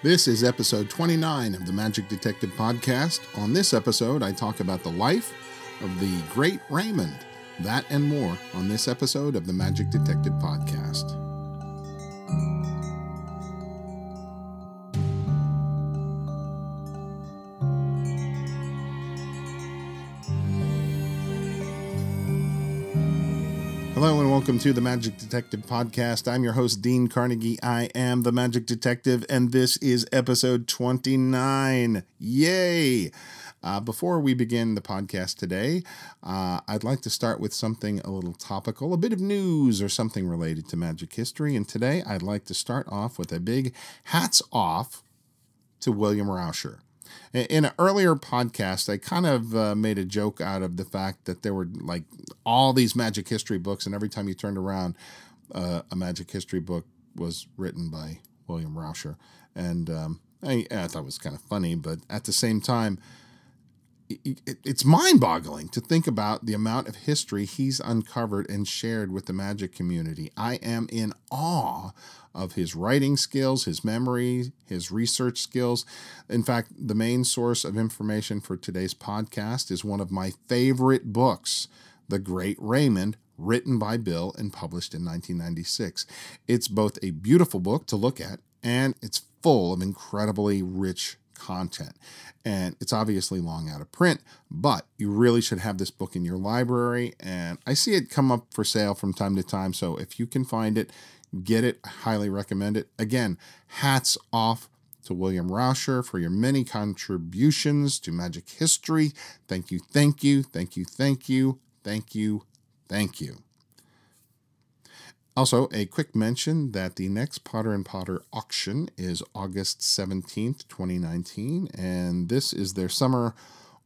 This is episode 29 of the Magic Detective Podcast. On this episode, I talk about the life of the great Raymond. That and more on this episode of the Magic Detective Podcast. Welcome to the Magic Detective Podcast. I'm your host, Dean Carnegie. I am the Magic Detective, and this is episode 29. Yay! Uh, before we begin the podcast today, uh, I'd like to start with something a little topical, a bit of news or something related to magic history. And today I'd like to start off with a big hats off to William Rauscher. In an earlier podcast, I kind of uh, made a joke out of the fact that there were like all these magic history books, and every time you turned around, uh, a magic history book was written by William Rauscher. And um, I, I thought it was kind of funny, but at the same time, it's mind boggling to think about the amount of history he's uncovered and shared with the magic community. I am in awe of his writing skills, his memory, his research skills. In fact, the main source of information for today's podcast is one of my favorite books, The Great Raymond, written by Bill and published in 1996. It's both a beautiful book to look at and it's full of incredibly rich content. And it's obviously long out of print, but you really should have this book in your library. And I see it come up for sale from time to time. So if you can find it, get it. Highly recommend it. Again, hats off to William Rauscher for your many contributions to magic history. Thank you, thank you, thank you, thank you, thank you, thank you. Also, a quick mention that the next Potter and Potter auction is August 17th, 2019, and this is their summer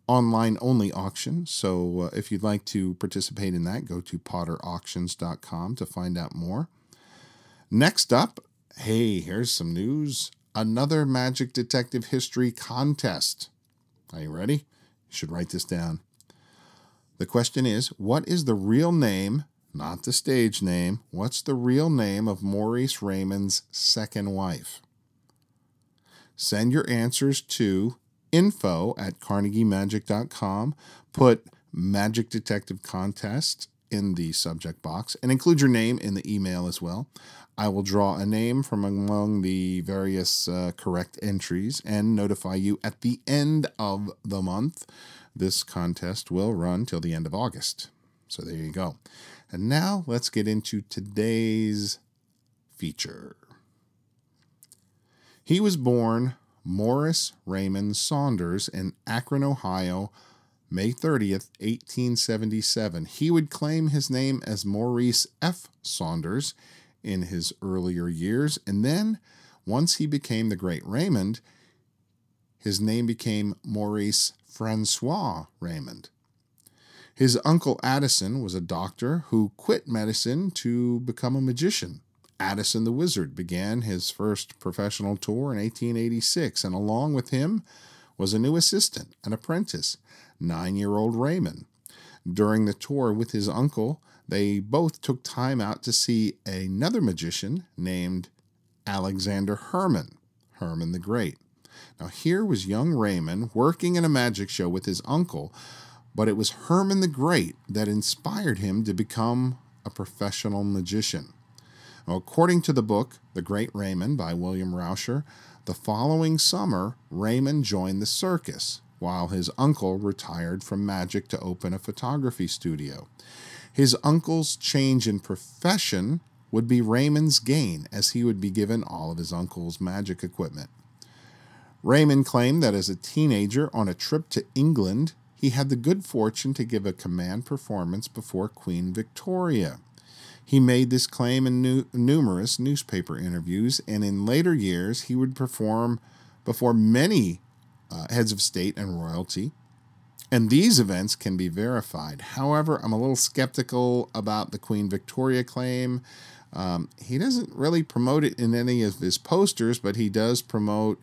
online only auction. So, uh, if you'd like to participate in that, go to potterauctions.com to find out more. Next up, hey, here's some news another Magic Detective History contest. Are you ready? You should write this down. The question is What is the real name not the stage name. What's the real name of Maurice Raymond's second wife? Send your answers to info at carnegiemagic.com. Put Magic Detective Contest in the subject box and include your name in the email as well. I will draw a name from among the various uh, correct entries and notify you at the end of the month. This contest will run till the end of August. So there you go. And now let's get into today's feature. He was born Morris Raymond Saunders in Akron, Ohio, May 30th, 1877. He would claim his name as Maurice F. Saunders in his earlier years, and then once he became the Great Raymond, his name became Maurice Francois Raymond. His uncle Addison was a doctor who quit medicine to become a magician. Addison the Wizard began his first professional tour in 1886, and along with him was a new assistant, an apprentice, nine year old Raymond. During the tour with his uncle, they both took time out to see another magician named Alexander Herrmann, Herrmann the Great. Now, here was young Raymond working in a magic show with his uncle but it was Herrmann the Great that inspired him to become a professional magician. Now, according to the book The Great Raymond by William Rauscher, the following summer, Raymond joined the circus while his uncle retired from magic to open a photography studio. His uncle's change in profession would be Raymond's gain, as he would be given all of his uncle's magic equipment. Raymond claimed that as a teenager on a trip to England, he had the good fortune to give a command performance before Queen Victoria. He made this claim in nu- numerous newspaper interviews, and in later years, he would perform before many uh, heads of state and royalty. And these events can be verified. However, I'm a little skeptical about the Queen Victoria claim. Um, he doesn't really promote it in any of his posters, but he does promote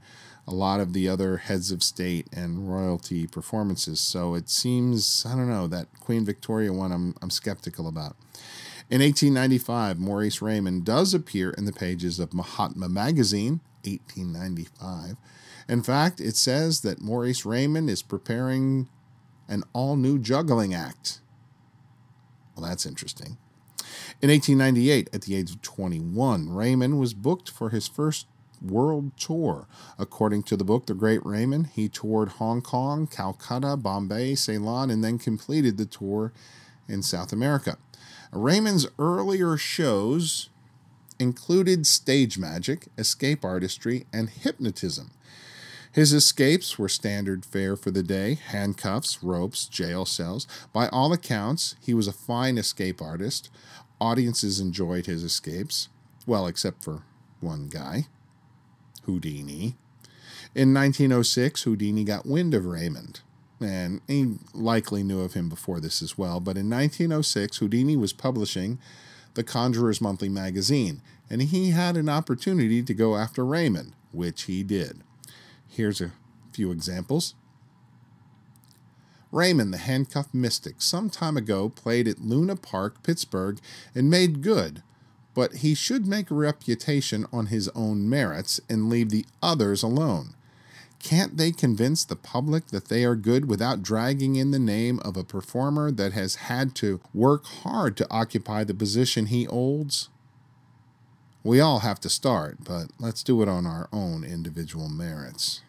a lot of the other heads of state and royalty performances. So it seems, I don't know, that Queen Victoria one I'm, I'm skeptical about. In 1895, Maurice Raymond does appear in the pages of Mahatma magazine 1895. In fact, it says that Maurice Raymond is preparing an all new juggling act. Well, that's interesting. In 1898, at the age of 21, Raymond was booked for his first world tour. According to the book The Great Raymond, he toured Hong Kong, Calcutta, Bombay, Ceylon, and then completed the tour in South America. Raymond's earlier shows included stage magic, escape artistry, and hypnotism. His escapes were standard fare for the day handcuffs, ropes, jail cells. By all accounts, he was a fine escape artist. Audiences enjoyed his escapes, well, except for one guy, Houdini. In 1906, Houdini got wind of Raymond, and he likely knew of him before this as well. But in 1906, Houdini was publishing the Conjurer's Monthly magazine, and he had an opportunity to go after Raymond, which he did. Here's a few examples. Raymond, the handcuffed mystic, some time ago played at Luna Park, Pittsburgh, and made good, but he should make a reputation on his own merits and leave the others alone. Can't they convince the public that they are good without dragging in the name of a performer that has had to work hard to occupy the position he holds? We all have to start, but let's do it on our own individual merits.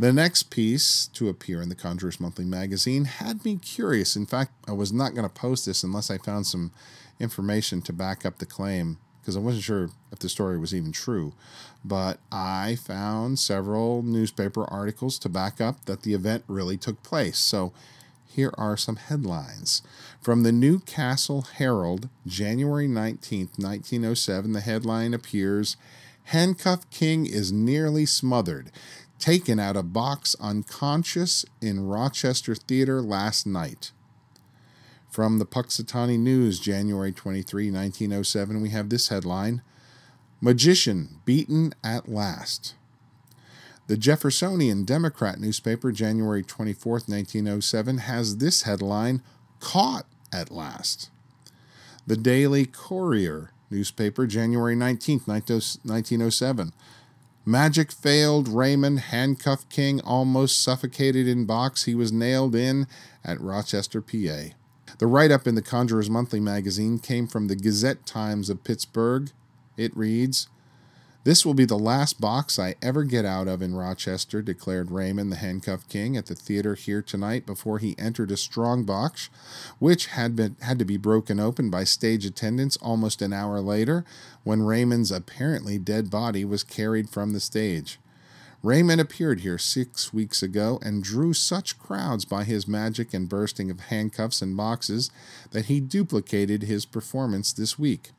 The next piece to appear in the Conjurers Monthly magazine had me curious. In fact, I was not going to post this unless I found some information to back up the claim because I wasn't sure if the story was even true. But I found several newspaper articles to back up that the event really took place. So here are some headlines. From the Newcastle Herald, January 19, 1907, the headline appears Handcuff King is nearly smothered taken out of box unconscious in Rochester Theater last night. From the Punxsutawney News, January 23, 1907, we have this headline Magician beaten at last. The Jeffersonian Democrat newspaper, January 24, 1907, has this headline Caught at last. The Daily Courier newspaper, January 19, 1907. Magic failed. Raymond, handcuffed king, almost suffocated in box. He was nailed in at Rochester, PA. The write up in the Conjurer's Monthly magazine came from the Gazette Times of Pittsburgh. It reads this will be the last box I ever get out of in Rochester, declared Raymond, the handcuffed king, at the theater here tonight before he entered a strong box, which had, been, had to be broken open by stage attendants almost an hour later when Raymond's apparently dead body was carried from the stage. Raymond appeared here six weeks ago and drew such crowds by his magic and bursting of handcuffs and boxes that he duplicated his performance this week.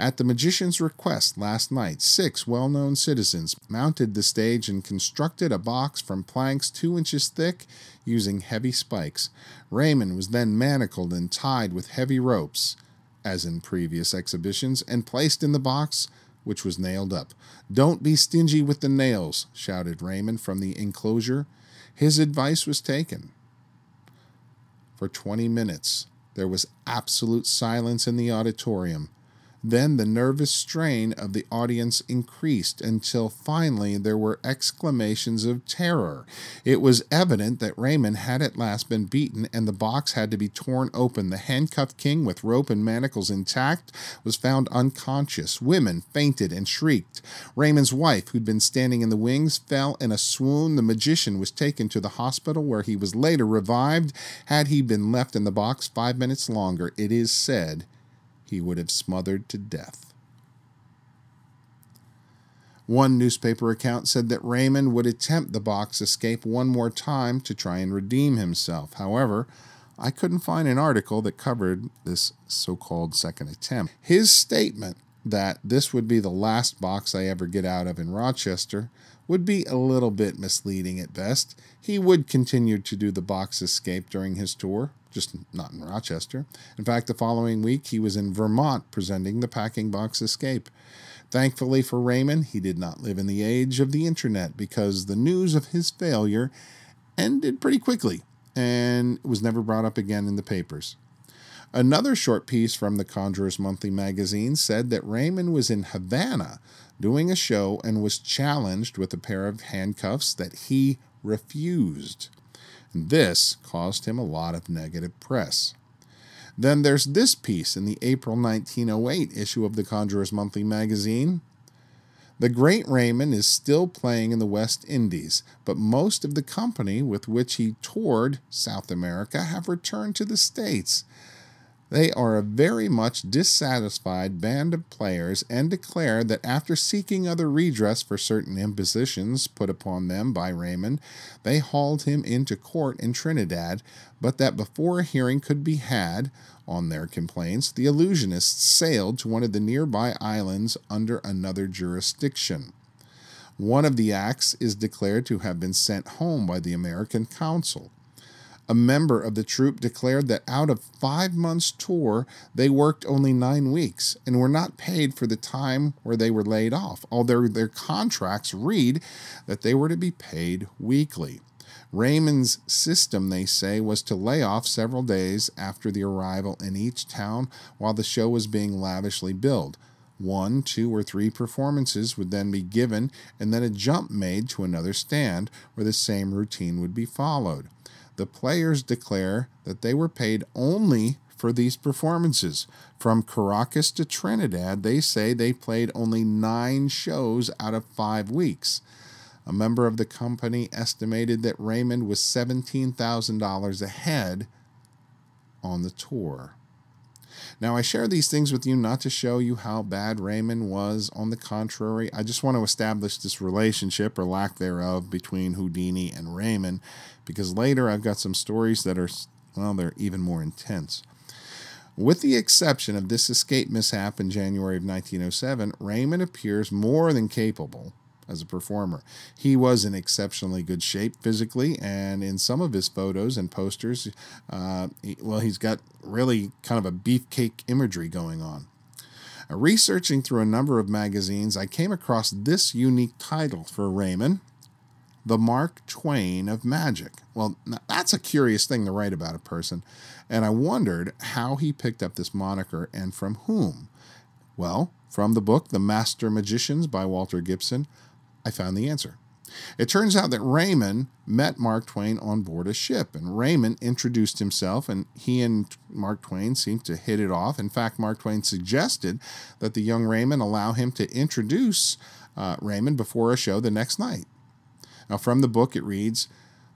At the magician's request last night, six well known citizens mounted the stage and constructed a box from planks two inches thick using heavy spikes. Raymond was then manacled and tied with heavy ropes, as in previous exhibitions, and placed in the box, which was nailed up. Don't be stingy with the nails, shouted Raymond from the enclosure. His advice was taken. For 20 minutes, there was absolute silence in the auditorium. Then the nervous strain of the audience increased until finally there were exclamations of terror. It was evident that Raymond had at last been beaten and the box had to be torn open. The handcuffed king, with rope and manacles intact, was found unconscious. Women fainted and shrieked. Raymond's wife, who'd been standing in the wings, fell in a swoon. The magician was taken to the hospital where he was later revived. Had he been left in the box five minutes longer, it is said he would have smothered to death. One newspaper account said that Raymond would attempt the box escape one more time to try and redeem himself. However, I couldn't find an article that covered this so called second attempt. His statement that this would be the last box I ever get out of in Rochester would be a little bit misleading at best. He would continue to do the box escape during his tour, just not in Rochester. In fact, the following week he was in Vermont presenting the packing box escape. Thankfully for Raymond, he did not live in the age of the internet because the news of his failure ended pretty quickly and was never brought up again in the papers. Another short piece from the Conjurers Monthly magazine said that Raymond was in Havana doing a show and was challenged with a pair of handcuffs that he refused. This caused him a lot of negative press. Then there's this piece in the April 1908 issue of the Conjurers Monthly magazine. The great Raymond is still playing in the West Indies, but most of the company with which he toured South America have returned to the States. They are a very much dissatisfied band of players and declare that after seeking other redress for certain impositions put upon them by Raymond, they hauled him into court in Trinidad, but that before a hearing could be had on their complaints, the illusionists sailed to one of the nearby islands under another jurisdiction. One of the acts is declared to have been sent home by the American consul a member of the troupe declared that out of five months' tour, they worked only nine weeks and were not paid for the time where they were laid off, although their contracts read that they were to be paid weekly. Raymond's system, they say, was to lay off several days after the arrival in each town while the show was being lavishly billed. One, two, or three performances would then be given, and then a jump made to another stand where the same routine would be followed the players declare that they were paid only for these performances. From Caracas to Trinidad, they say they played only nine shows out of five weeks. A member of the company estimated that Raymond was $17,000 ahead on the tour. Now, I share these things with you not to show you how bad Raymond was. On the contrary, I just want to establish this relationship or lack thereof between Houdini and Raymond because later I've got some stories that are, well, they're even more intense. With the exception of this escape mishap in January of 1907, Raymond appears more than capable as a performer. He was in exceptionally good shape physically, and in some of his photos and posters, uh, he, well, he's got really kind of a beefcake imagery going on. Uh, researching through a number of magazines, I came across this unique title for Raymond the Mark Twain of magic. Well, that's a curious thing to write about a person, and I wondered how he picked up this moniker and from whom. Well, from the book The Master Magicians by Walter Gibson, I found the answer. It turns out that Raymond met Mark Twain on board a ship, and Raymond introduced himself, and he and Mark Twain seemed to hit it off. In fact, Mark Twain suggested that the young Raymond allow him to introduce uh, Raymond before a show the next night. Now, from the book, it reads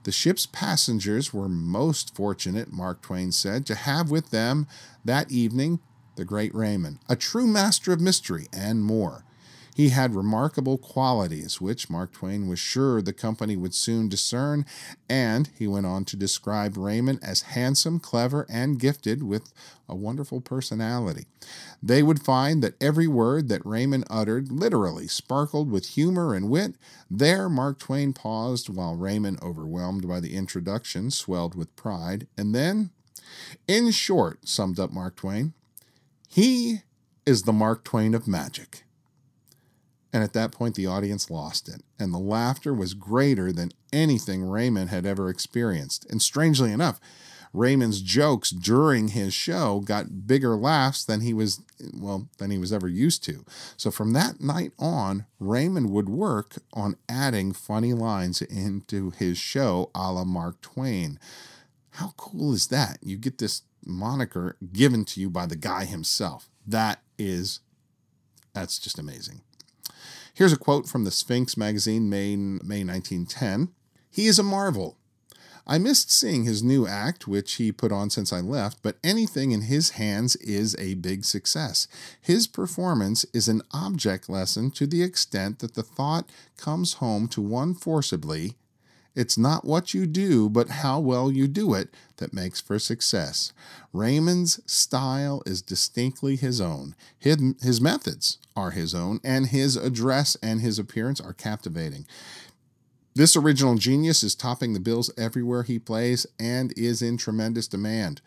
The ship's passengers were most fortunate, Mark Twain said, to have with them that evening the great Raymond, a true master of mystery, and more. He had remarkable qualities, which Mark Twain was sure the company would soon discern, and he went on to describe Raymond as handsome, clever, and gifted with a wonderful personality. They would find that every word that Raymond uttered literally sparkled with humor and wit. There, Mark Twain paused while Raymond, overwhelmed by the introduction, swelled with pride, and then, in short, summed up Mark Twain, he is the Mark Twain of magic. And at that point, the audience lost it, and the laughter was greater than anything Raymond had ever experienced. And strangely enough, Raymond's jokes during his show got bigger laughs than he was well than he was ever used to. So from that night on, Raymond would work on adding funny lines into his show a la Mark Twain. How cool is that? You get this moniker given to you by the guy himself. That is that's just amazing. Here's a quote from the Sphinx magazine, May, May 1910. He is a marvel. I missed seeing his new act, which he put on since I left, but anything in his hands is a big success. His performance is an object lesson to the extent that the thought comes home to one forcibly it's not what you do, but how well you do it that makes for success. Raymond's style is distinctly his own. His, his methods are his own, and his address and his appearance are captivating. This original genius is topping the bills everywhere he plays and is in tremendous demand.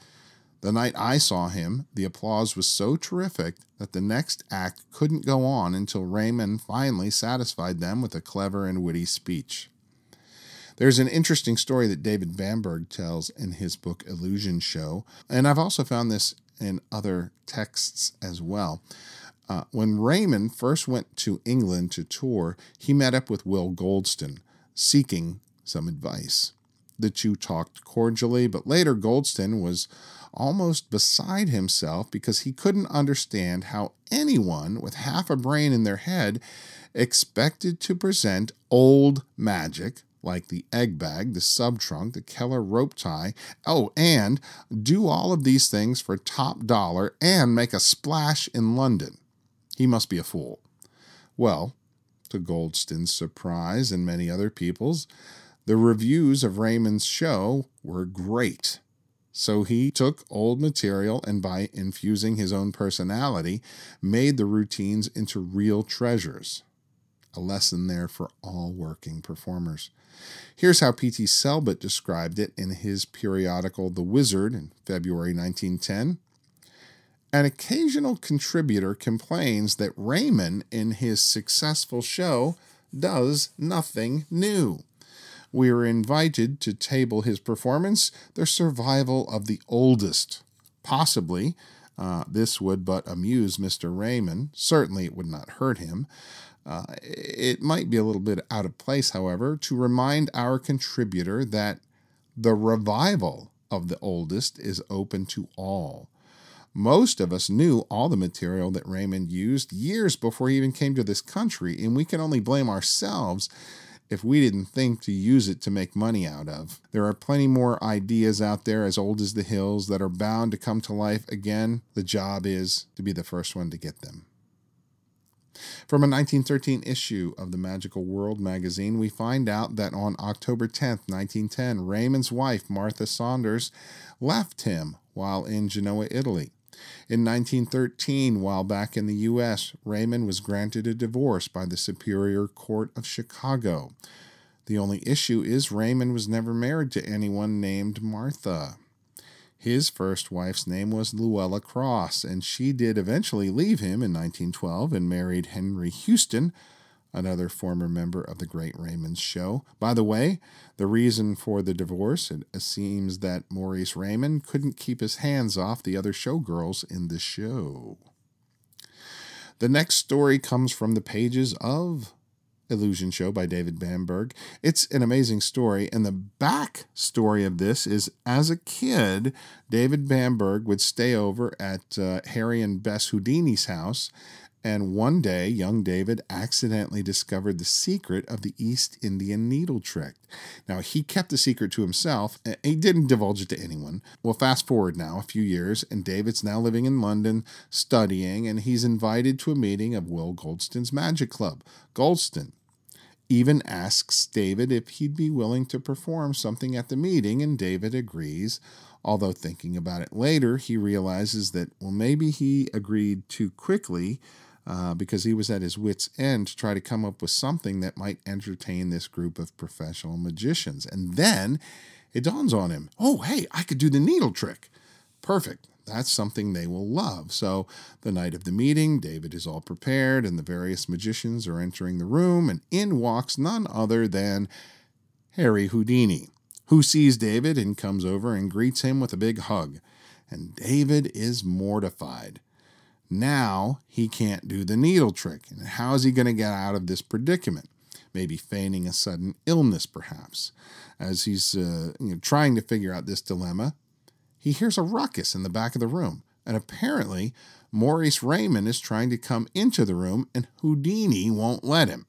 The night I saw him, the applause was so terrific that the next act couldn't go on until Raymond finally satisfied them with a clever and witty speech. There's an interesting story that David Bamberg tells in his book Illusion Show, and I've also found this in other texts as well. Uh, when Raymond first went to England to tour, he met up with Will Goldston, seeking some advice. The two talked cordially, but later Goldston was almost beside himself because he couldn't understand how anyone with half a brain in their head expected to present old magic like the egg bag, the sub trunk, the Kellar rope tie. Oh, and do all of these things for top dollar and make a splash in London. He must be a fool. Well, to Goldston's surprise and many other people's, the reviews of Raymond's show were great. So he took old material and by infusing his own personality, made the routines into real treasures. A lesson there for all working performers. Here's how P.T. Selbit described it in his periodical The Wizard in February 1910. An occasional contributor complains that Raymond, in his successful show, does nothing new. We are invited to table his performance, the survival of the oldest. Possibly, uh, this would but amuse Mr. Raymond. Certainly, it would not hurt him. Uh, it might be a little bit out of place, however, to remind our contributor that the revival of the oldest is open to all. Most of us knew all the material that Raymond used years before he even came to this country, and we can only blame ourselves if we didn't think to use it to make money out of. There are plenty more ideas out there as old as the hills that are bound to come to life again. The job is to be the first one to get them. From a 1913 issue of the Magical World magazine, we find out that on October 10, 1910, Raymond's wife, Martha Saunders, left him while in Genoa, Italy. In 1913, while back in the U.S., Raymond was granted a divorce by the Superior Court of Chicago. The only issue is Raymond was never married to anyone named Martha. His first wife's name was Luella Cross, and she did eventually leave him in 1912 and married Henry Houston, another former member of the Great Raymond's Show. By the way, the reason for the divorce it seems that Maurice Raymond couldn't keep his hands off the other showgirls in the show. The next story comes from the pages of Illusion Show by David Bamberg. It's an amazing story, and the back story of this is as a kid, David Bamberg would stay over at uh, Harry and Bess Houdini's house. And one day, young David accidentally discovered the secret of the East Indian needle trick. Now, he kept the secret to himself. He didn't divulge it to anyone. Well, fast forward now a few years, and David's now living in London studying, and he's invited to a meeting of Will Goldston's Magic Club. Goldston even asks David if he'd be willing to perform something at the meeting, and David agrees. Although thinking about it later, he realizes that, well, maybe he agreed too quickly uh, because he was at his wits' end to try to come up with something that might entertain this group of professional magicians. And then it dawns on him oh, hey, I could do the needle trick. Perfect. That's something they will love. So, the night of the meeting, David is all prepared, and the various magicians are entering the room, and in walks none other than Harry Houdini, who sees David and comes over and greets him with a big hug. And David is mortified. Now he can't do the needle trick. And how is he going to get out of this predicament? Maybe feigning a sudden illness, perhaps. As he's uh, you know, trying to figure out this dilemma, he hears a ruckus in the back of the room, and apparently Maurice Raymond is trying to come into the room, and Houdini won't let him.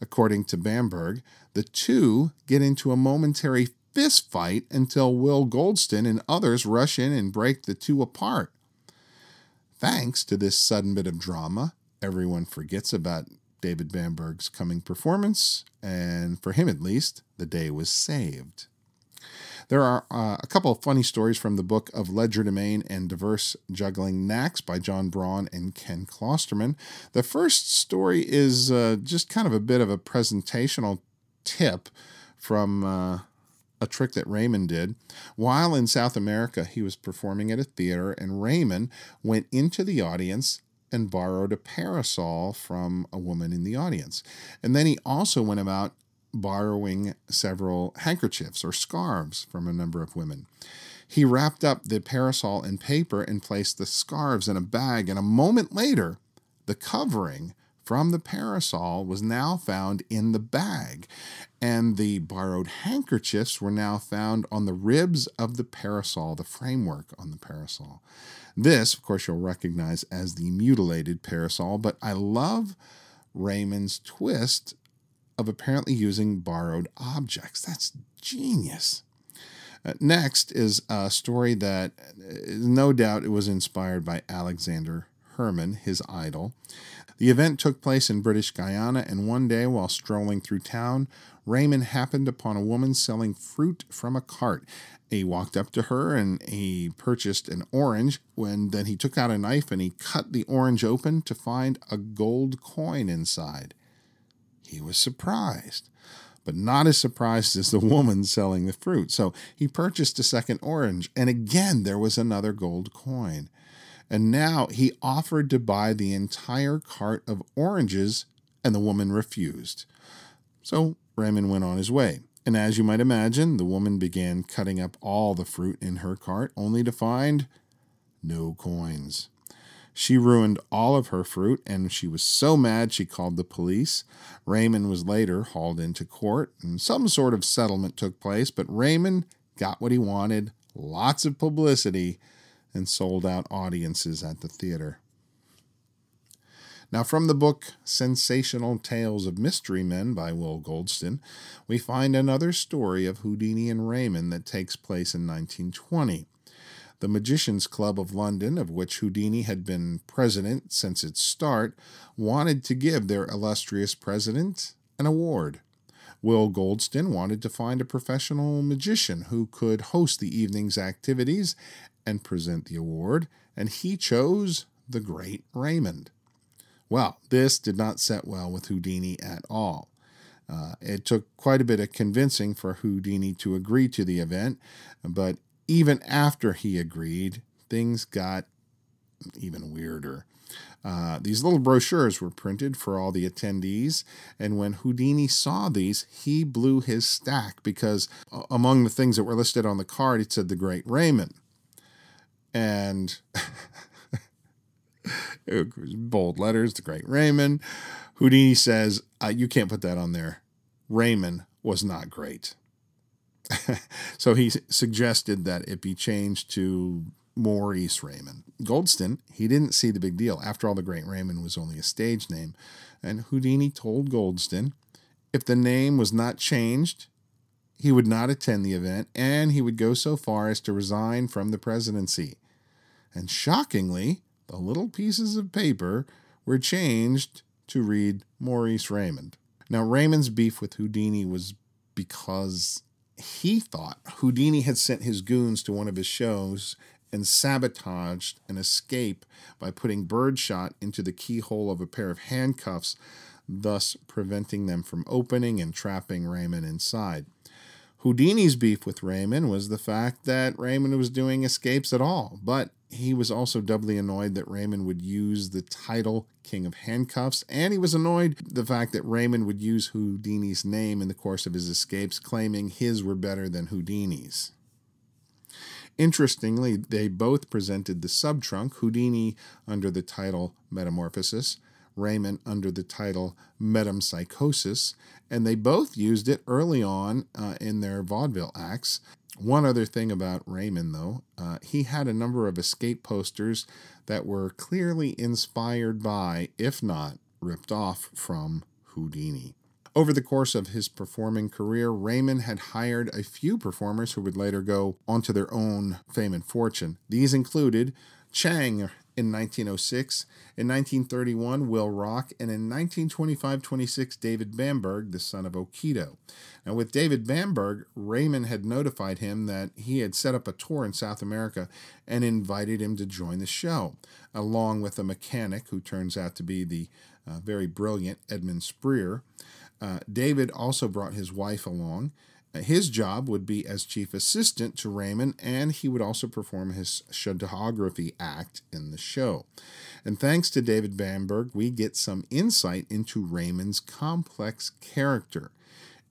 According to Bamberg, the two get into a momentary fist fight until Will Goldston and others rush in and break the two apart. Thanks to this sudden bit of drama, everyone forgets about David Bamberg's coming performance, and for him at least, the day was saved. There are uh, a couple of funny stories from the book of Legerdemain and Diverse Juggling Knacks by John Braun and Ken Klosterman. The first story is uh, just kind of a bit of a presentational tip from uh, a trick that Raymond did. While in South America, he was performing at a theater, and Raymond went into the audience and borrowed a parasol from a woman in the audience. And then he also went about borrowing several handkerchiefs or scarves from a number of women. He wrapped up the parasol in paper and placed the scarves in a bag, and a moment later, the covering from the parasol was now found in the bag, and the borrowed handkerchiefs were now found on the ribs of the parasol, the framework on the parasol. This, of course, you'll recognize as the mutilated parasol, but I love Raymond's twist of apparently using borrowed objects. That's genius. Uh, next is a story that uh, no doubt it was inspired by Alexander Herrmann, his idol. The event took place in British Guiana, and one day while strolling through town, Raymond happened upon a woman selling fruit from a cart. He walked up to her and he purchased an orange. When then he took out a knife and he cut the orange open to find a gold coin inside. He was surprised, but not as surprised as the woman selling the fruit. So he purchased a second orange, and again there was another gold coin. And now he offered to buy the entire cart of oranges, and the woman refused. So Raymond went on his way. And as you might imagine, the woman began cutting up all the fruit in her cart, only to find no coins. She ruined all of her fruit, and she was so mad she called the police. Raymond was later hauled into court, and some sort of settlement took place, but Raymond got what he wanted lots of publicity and sold out audiences at the theater. Now, from the book Sensational Tales of Mystery Men by Will Goldston, we find another story of Houdini and Raymond that takes place in 1920. The Magicians Club of London, of which Houdini had been president since its start, wanted to give their illustrious president an award. Will Goldston wanted to find a professional magician who could host the evening's activities and present the award, and he chose the great Raymond. Well, this did not set well with Houdini at all. Uh, it took quite a bit of convincing for Houdini to agree to the event, but even after he agreed, things got even weirder. Uh, these little brochures were printed for all the attendees, and when Houdini saw these, he blew his stack because uh, among the things that were listed on the card, it said the Great Raymond. And bold letters, the great Raymond. Houdini says, uh, You can't put that on there. Raymond was not great. so he suggested that it be changed to Maurice Raymond. Goldston, he didn't see the big deal. After all, the Great Raymond was only a stage name. And Houdini told Goldston if the name was not changed, he would not attend the event and he would go so far as to resign from the presidency. And shockingly, the little pieces of paper were changed to read Maurice Raymond. Now, Raymond's beef with Houdini was because he thought Houdini had sent his goons to one of his shows and sabotaged an escape by putting birdshot into the keyhole of a pair of handcuffs, thus preventing them from opening and trapping Raymond inside. Houdini's beef with Raymond was the fact that Raymond was doing escapes at all, but he was also doubly annoyed that Raymond would use the title King of Handcuffs, and he was annoyed the fact that Raymond would use Houdini's name in the course of his escapes, claiming his were better than Houdini's. Interestingly, they both presented the subtrunk, Houdini under the title Metamorphosis, Raymond under the title Metempsychosis, and they both used it early on uh, in their vaudeville acts. One other thing about Raymond, though, uh, he had a number of escape posters that were clearly inspired by, if not ripped off from, Houdini. Over the course of his performing career, Raymond had hired a few performers who would later go on to their own fame and fortune. These included Chang in 1906, in 1931, Will Rock, and in 1925 26, David Bamberg, the son of Okito. Now, with David Bamberg, Raymond had notified him that he had set up a tour in South America and invited him to join the show, along with a mechanic who turns out to be the uh, very brilliant Edmund Spreer. Uh, David also brought his wife along. His job would be as chief assistant to Raymond, and he would also perform his shadowgraphy act in the show. And thanks to David Bamberg, we get some insight into Raymond's complex character.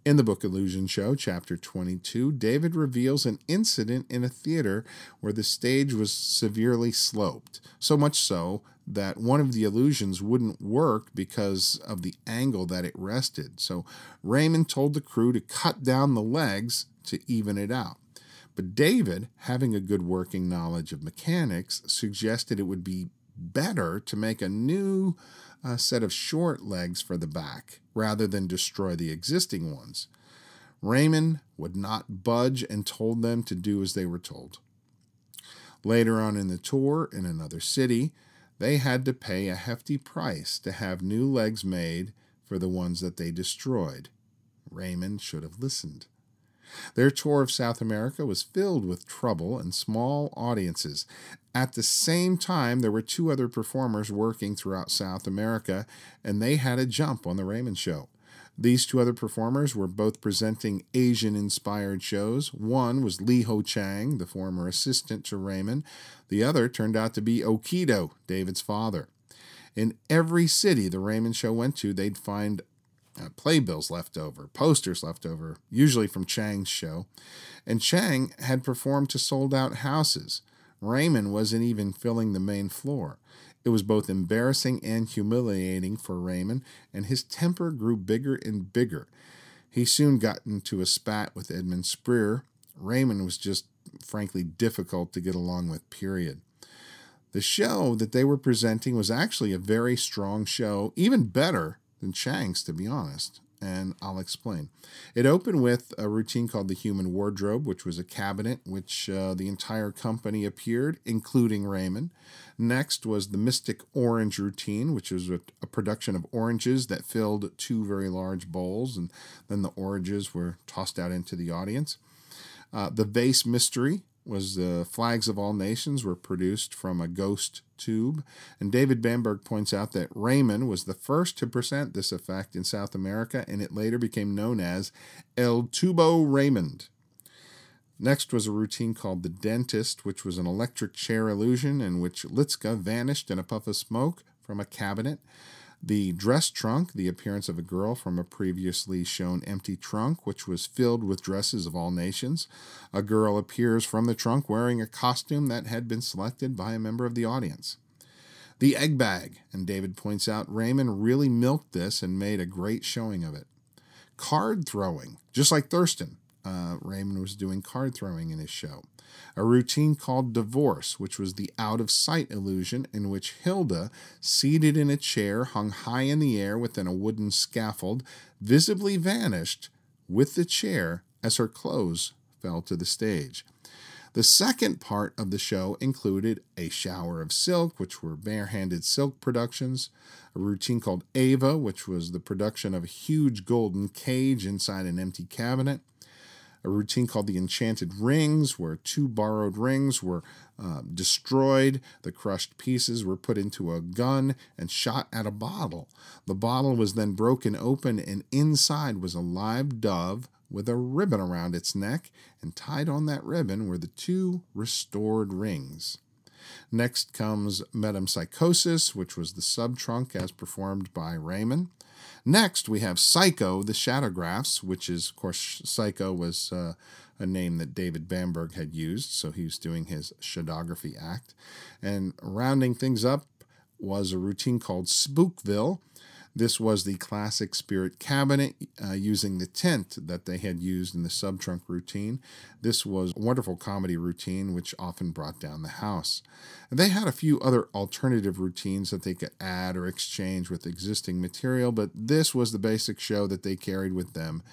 In the book Illusion Show, chapter 22, David reveals an incident in a theater where the stage was severely sloped, so much so that one of the illusions wouldn't work because of the angle that it rested. So Raymond told the crew to cut down the legs to even it out. But David, having a good working knowledge of mechanics, suggested it would be better to make a new uh, set of short legs for the back rather than destroy the existing ones. Raymond would not budge and told them to do as they were told. Later on in the tour, in another city, they had to pay a hefty price to have new legs made for the ones that they destroyed. Raymond should have listened. Their tour of South America was filled with trouble and small audiences. At the same time, there were two other performers working throughout South America, and they had a jump on the Raymond Show. These two other performers were both presenting Asian inspired shows. One was Li Ho Chang, the former assistant to Raymond. The other turned out to be Okito, David's father. In every city the Raymond Show went to, they'd find uh, playbills left over, posters left over, usually from Chang's show. And Chang had performed to sold out houses. Raymond wasn't even filling the main floor. It was both embarrassing and humiliating for Raymond, and his temper grew bigger and bigger. He soon got into a spat with Edmund Spreer. Raymond was just frankly difficult to get along with, period. The show that they were presenting was actually a very strong show, even better than Chang's, to be honest. And I'll explain. It opened with a routine called the Human Wardrobe, which was a cabinet which uh, the entire company appeared, including Raymond. Next was the Mystic Orange routine, which was a, a production of oranges that filled two very large bowls, and then the oranges were tossed out into the audience. Uh, the Vase Mystery, was the flags of all nations were produced from a ghost tube, and David Bamberg points out that Raymond was the first to present this effect in South America, and it later became known as El Tubo Raymond. Next was a routine called The Dentist, which was an electric chair illusion in which Litzka vanished in a puff of smoke from a cabinet. The dress trunk, the appearance of a girl from a previously shown empty trunk, which was filled with dresses of all nations. A girl appears from the trunk wearing a costume that had been selected by a member of the audience. The egg bag, and David points out Raymond really milked this and made a great showing of it. Card throwing, just like Thurston. Uh, Raymond was doing card throwing in his show a routine called divorce, which was the out of sight illusion in which Hilda, seated in a chair hung high in the air within a wooden scaffold, visibly vanished with the chair as her clothes fell to the stage. The second part of the show included A Shower of Silk, which were barehanded silk productions, a routine called Ava, which was the production of a huge golden cage inside an empty cabinet, a routine called the Enchanted Rings, where two borrowed rings were uh, destroyed. The crushed pieces were put into a gun and shot at a bottle. The bottle was then broken open, and inside was a live dove with a ribbon around its neck, and tied on that ribbon were the two restored rings. Next comes Metempsychosis, which was the subtrunk as performed by Raymond. Next, we have Psycho, the Shadowgraphs, which is, of course, Psycho was uh, a name that David Bamberg had used, so he was doing his Shadowgraphy act. And rounding things up was a routine called Spookville, this was the classic spirit cabinet uh, using the tent that they had used in the subtrunk routine. This was a wonderful comedy routine which often brought down the house. They had a few other alternative routines that they could add or exchange with existing material, but this was the basic show that they carried with them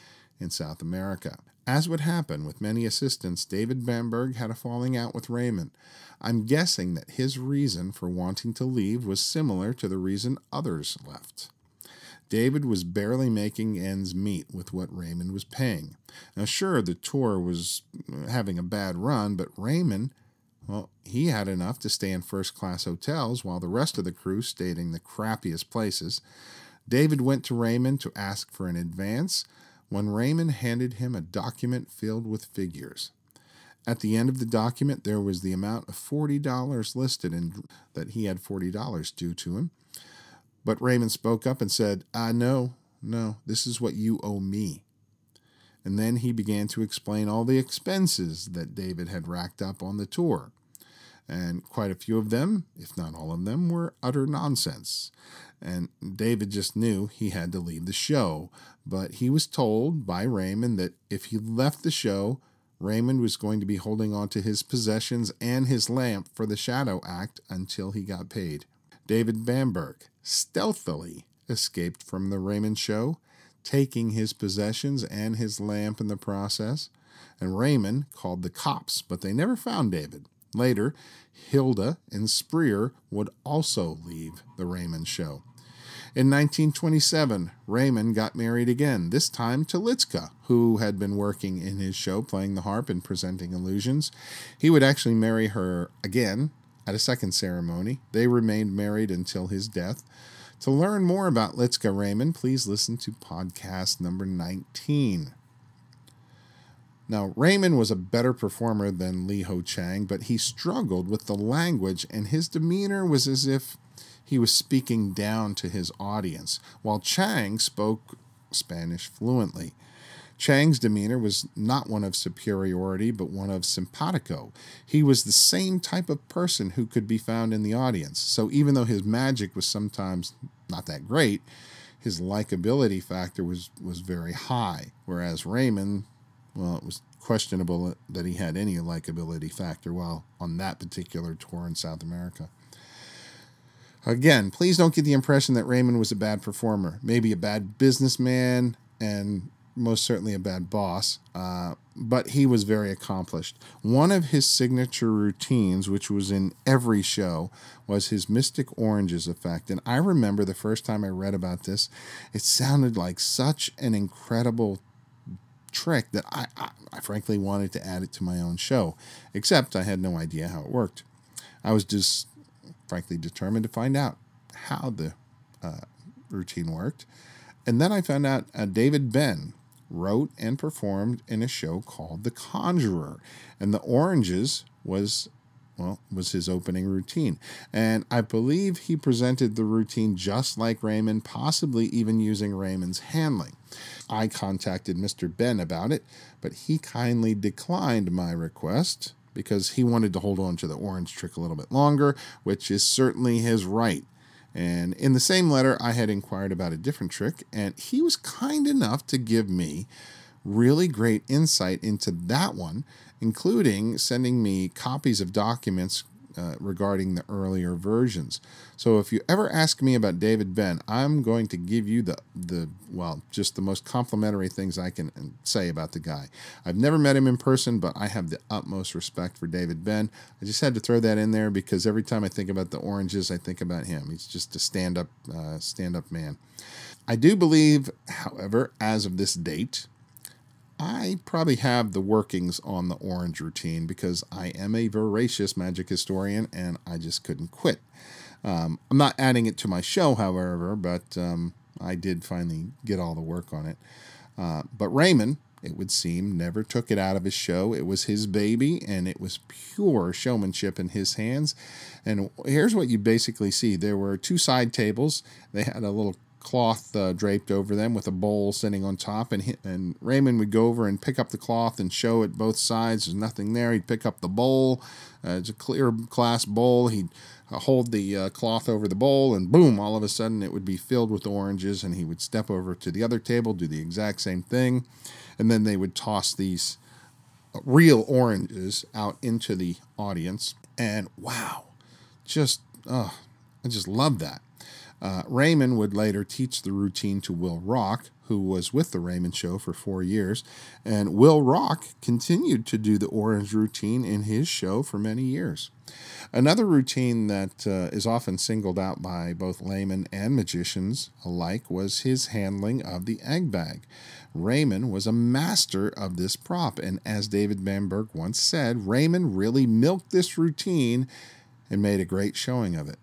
in South America. As would happen with many assistants, David Bamberg had a falling out with Raymond. I'm guessing that his reason for wanting to leave was similar to the reason others left. David was barely making ends meet with what Raymond was paying. Now, sure, the tour was uh, having a bad run, but Raymond, well, he had enough to stay in first class hotels while the rest of the crew stayed in the crappiest places. David went to Raymond to ask for an advance when Raymond handed him a document filled with figures. At the end of the document, there was the amount of $40 listed and that he had $40 due to him. But Raymond spoke up and said, Ah, no, no, this is what you owe me. and then he began to explain all the expenses that David had racked up on the tour. And quite a few of them, if not all of them, were utter nonsense. And David just knew he had to leave the show. But he was told by Raymond that if he left the show, Raymond was going to be holding on to his possessions and his lamp for the Shadow Act until he got paid. David Bamberg stealthily escaped from the Raymond show, taking his possessions and his lamp in the process. And Raymond called the cops, but they never found David. Later, Hilda and Spreer would also leave the Raymond show. In 1927, Raymond got married again, this time to Litzka, who had been working in his show playing the harp and presenting illusions. He would actually marry her again at a second ceremony. They remained married until his death. To learn more about Litzka Raymond, please listen to podcast number 19. Now, Raymond was a better performer than Li Ho Chang, but he struggled with the language, and his demeanor was as if he was speaking down to his audience, while Chang spoke Spanish fluently. Chang's demeanor was not one of superiority, but one of simpatico. He was the same type of person who could be found in the audience. So even though his magic was sometimes not that great, his likability factor was, was very high. Whereas Raymond, well, it was questionable that he had any likability factor while on that particular tour in South America. Again, please don't get the impression that Raymond was a bad performer, maybe a bad businessman, and most certainly a bad boss, uh, but he was very accomplished. One of his signature routines, which was in every show, was his Mystic Oranges effect. And I remember the first time I read about this, it sounded like such an incredible trick that I, I, I frankly wanted to add it to my own show, except I had no idea how it worked. I was just frankly determined to find out how the uh, routine worked. And then I found out uh, David Ben wrote and performed in a show called The Conjurer. And The Oranges was well, was his opening routine. And I believe he presented the routine just like Raymond, possibly even using Raymond's handling. I contacted Mr. Ben about it, but he kindly declined my request because he wanted to hold on to the orange trick a little bit longer, which is certainly his right. And in the same letter, I had inquired about a different trick, and he was kind enough to give me really great insight into that one, including sending me copies of documents uh, regarding the earlier versions. So if you ever ask me about David Ben, I'm going to give you the the well, just the most complimentary things I can say about the guy. I've never met him in person, but I have the utmost respect for David Ben. I just had to throw that in there because every time I think about the oranges, I think about him. He's just a stand up uh, stand up man. I do believe, however, as of this date, I probably have the workings on the orange routine because I am a voracious magic historian and I just couldn't quit. Um, I'm not adding it to my show, however, but um, I did finally get all the work on it. Uh, but Raymond, it would seem, never took it out of his show. It was his baby, and it was pure showmanship in his hands. And here's what you basically see there were two side tables, they had a little cloth uh, draped over them with a bowl sitting on top. And, and Raymond would go over and pick up the cloth and show it both sides. There's nothing there. He'd pick up the bowl. Uh, it's a clear glass bowl. He'd uh, hold the uh, cloth over the bowl, and boom, all of a sudden it would be filled with oranges. And he would step over to the other table, do the exact same thing. And then they would toss these real oranges out into the audience. And wow, just, oh, I just love that. Uh, Raymond would later teach the routine to Will Rock, who was with the Raymond Show for four years, and Will Rock continued to do the orange routine in his show for many years. Another routine that uh, is often singled out by both laymen and magicians alike was his handling of the egg bag. Raymond was a master of this prop, and as David Bamberg once said, Raymond really milked this routine and made a great showing of it.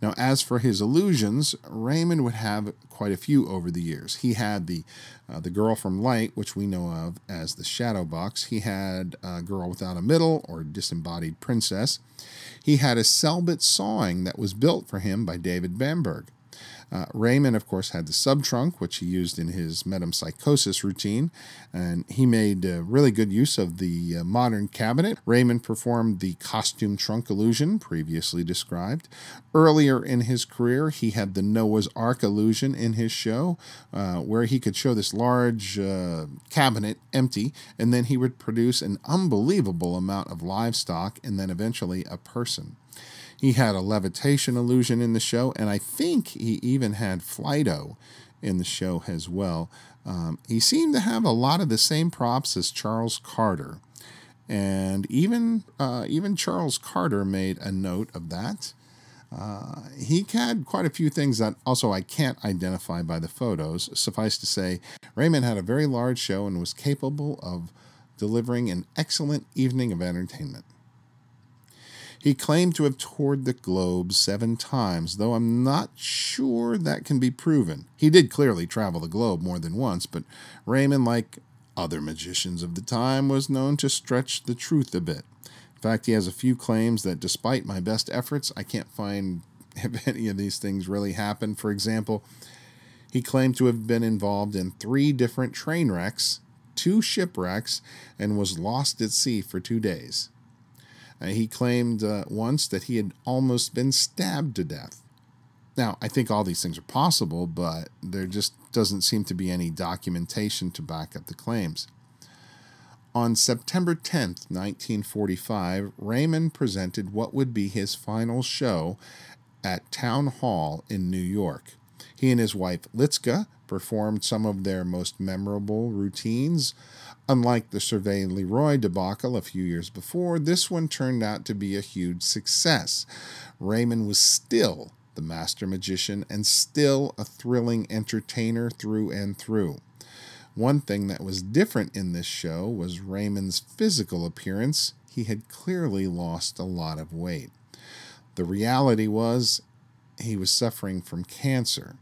Now, as for his illusions, Raymond would have quite a few over the years. He had the uh, the girl from Light, which we know of as the Shadow Box. He had a girl without a middle or disembodied princess. He had a selbit sawing that was built for him by David Bamberg. Uh, Raymond, of course, had the sub trunk, which he used in his metempsychosis routine, and he made uh, really good use of the uh, modern cabinet. Raymond performed the costume trunk illusion previously described. Earlier in his career, he had the Noah's Ark illusion in his show, uh, where he could show this large uh, cabinet empty, and then he would produce an unbelievable amount of livestock and then eventually a person. He had a levitation illusion in the show, and I think he even had Flighto in the show as well. Um, he seemed to have a lot of the same props as Charles Carter, and even uh, even Charles Carter made a note of that. Uh, he had quite a few things that also I can't identify by the photos. Suffice to say, Raymond had a very large show and was capable of delivering an excellent evening of entertainment. He claimed to have toured the globe seven times, though I'm not sure that can be proven. He did clearly travel the globe more than once, but Raymond, like other magicians of the time, was known to stretch the truth a bit. In fact, he has a few claims that despite my best efforts, I can't find if any of these things really happened. For example, he claimed to have been involved in three different train wrecks, two shipwrecks, and was lost at sea for two days. Uh, he claimed uh, once that he had almost been stabbed to death. Now, I think all these things are possible, but there just doesn't seem to be any documentation to back up the claims. On September 10th, 1945, Raymond presented what would be his final show at Town Hall in New York. He and his wife Litzka performed some of their most memorable routines. Unlike the Servais Le Roy debacle a few years before, this one turned out to be a huge success. Raymond was still the master magician and still a thrilling entertainer through and through. One thing that was different in this show was Raymond's physical appearance. He had clearly lost a lot of weight. The reality was he was suffering from cancer,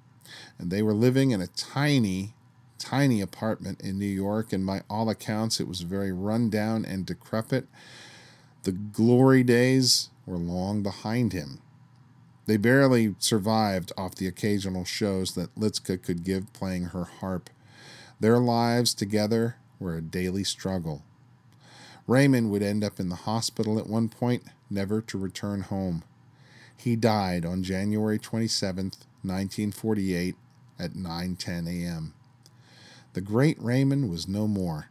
and they were living in a tiny, tiny apartment in New York, and by all accounts, it was very run down and decrepit. The glory days were long behind him. They barely survived off the occasional shows that Litzka could give playing her harp. Their lives together were a daily struggle. Raymond would end up in the hospital at one point, never to return home. He died on January 27, 1948, at 9:10 a.m. The great Raymond was no more.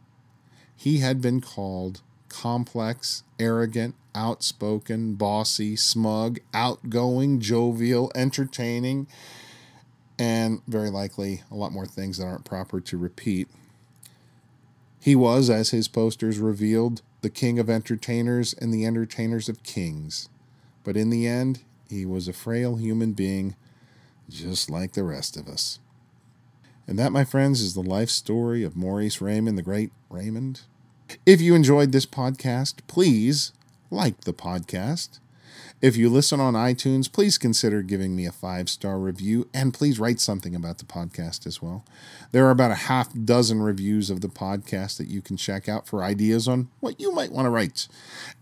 He had been called complex, arrogant, outspoken, bossy, smug, outgoing, jovial, entertaining, and very likely a lot more things that aren't proper to repeat. He was, as his posters revealed, the king of entertainers and the entertainers of kings. But in the end, he was a frail human being, just like the rest of us. And that, my friends, is the life story of Maurice Raymond, the great Raymond. If you enjoyed this podcast, please like the podcast. If you listen on iTunes, please consider giving me a five star review and please write something about the podcast as well. There are about a half dozen reviews of the podcast that you can check out for ideas on what you might want to write.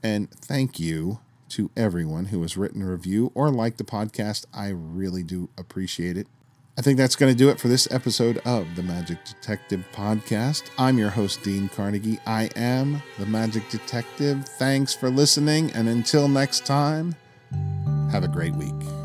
And thank you to everyone who has written a review or liked the podcast. I really do appreciate it. I think that's going to do it for this episode of the Magic Detective Podcast. I'm your host, Dean Carnegie. I am the Magic Detective. Thanks for listening, and until next time, have a great week.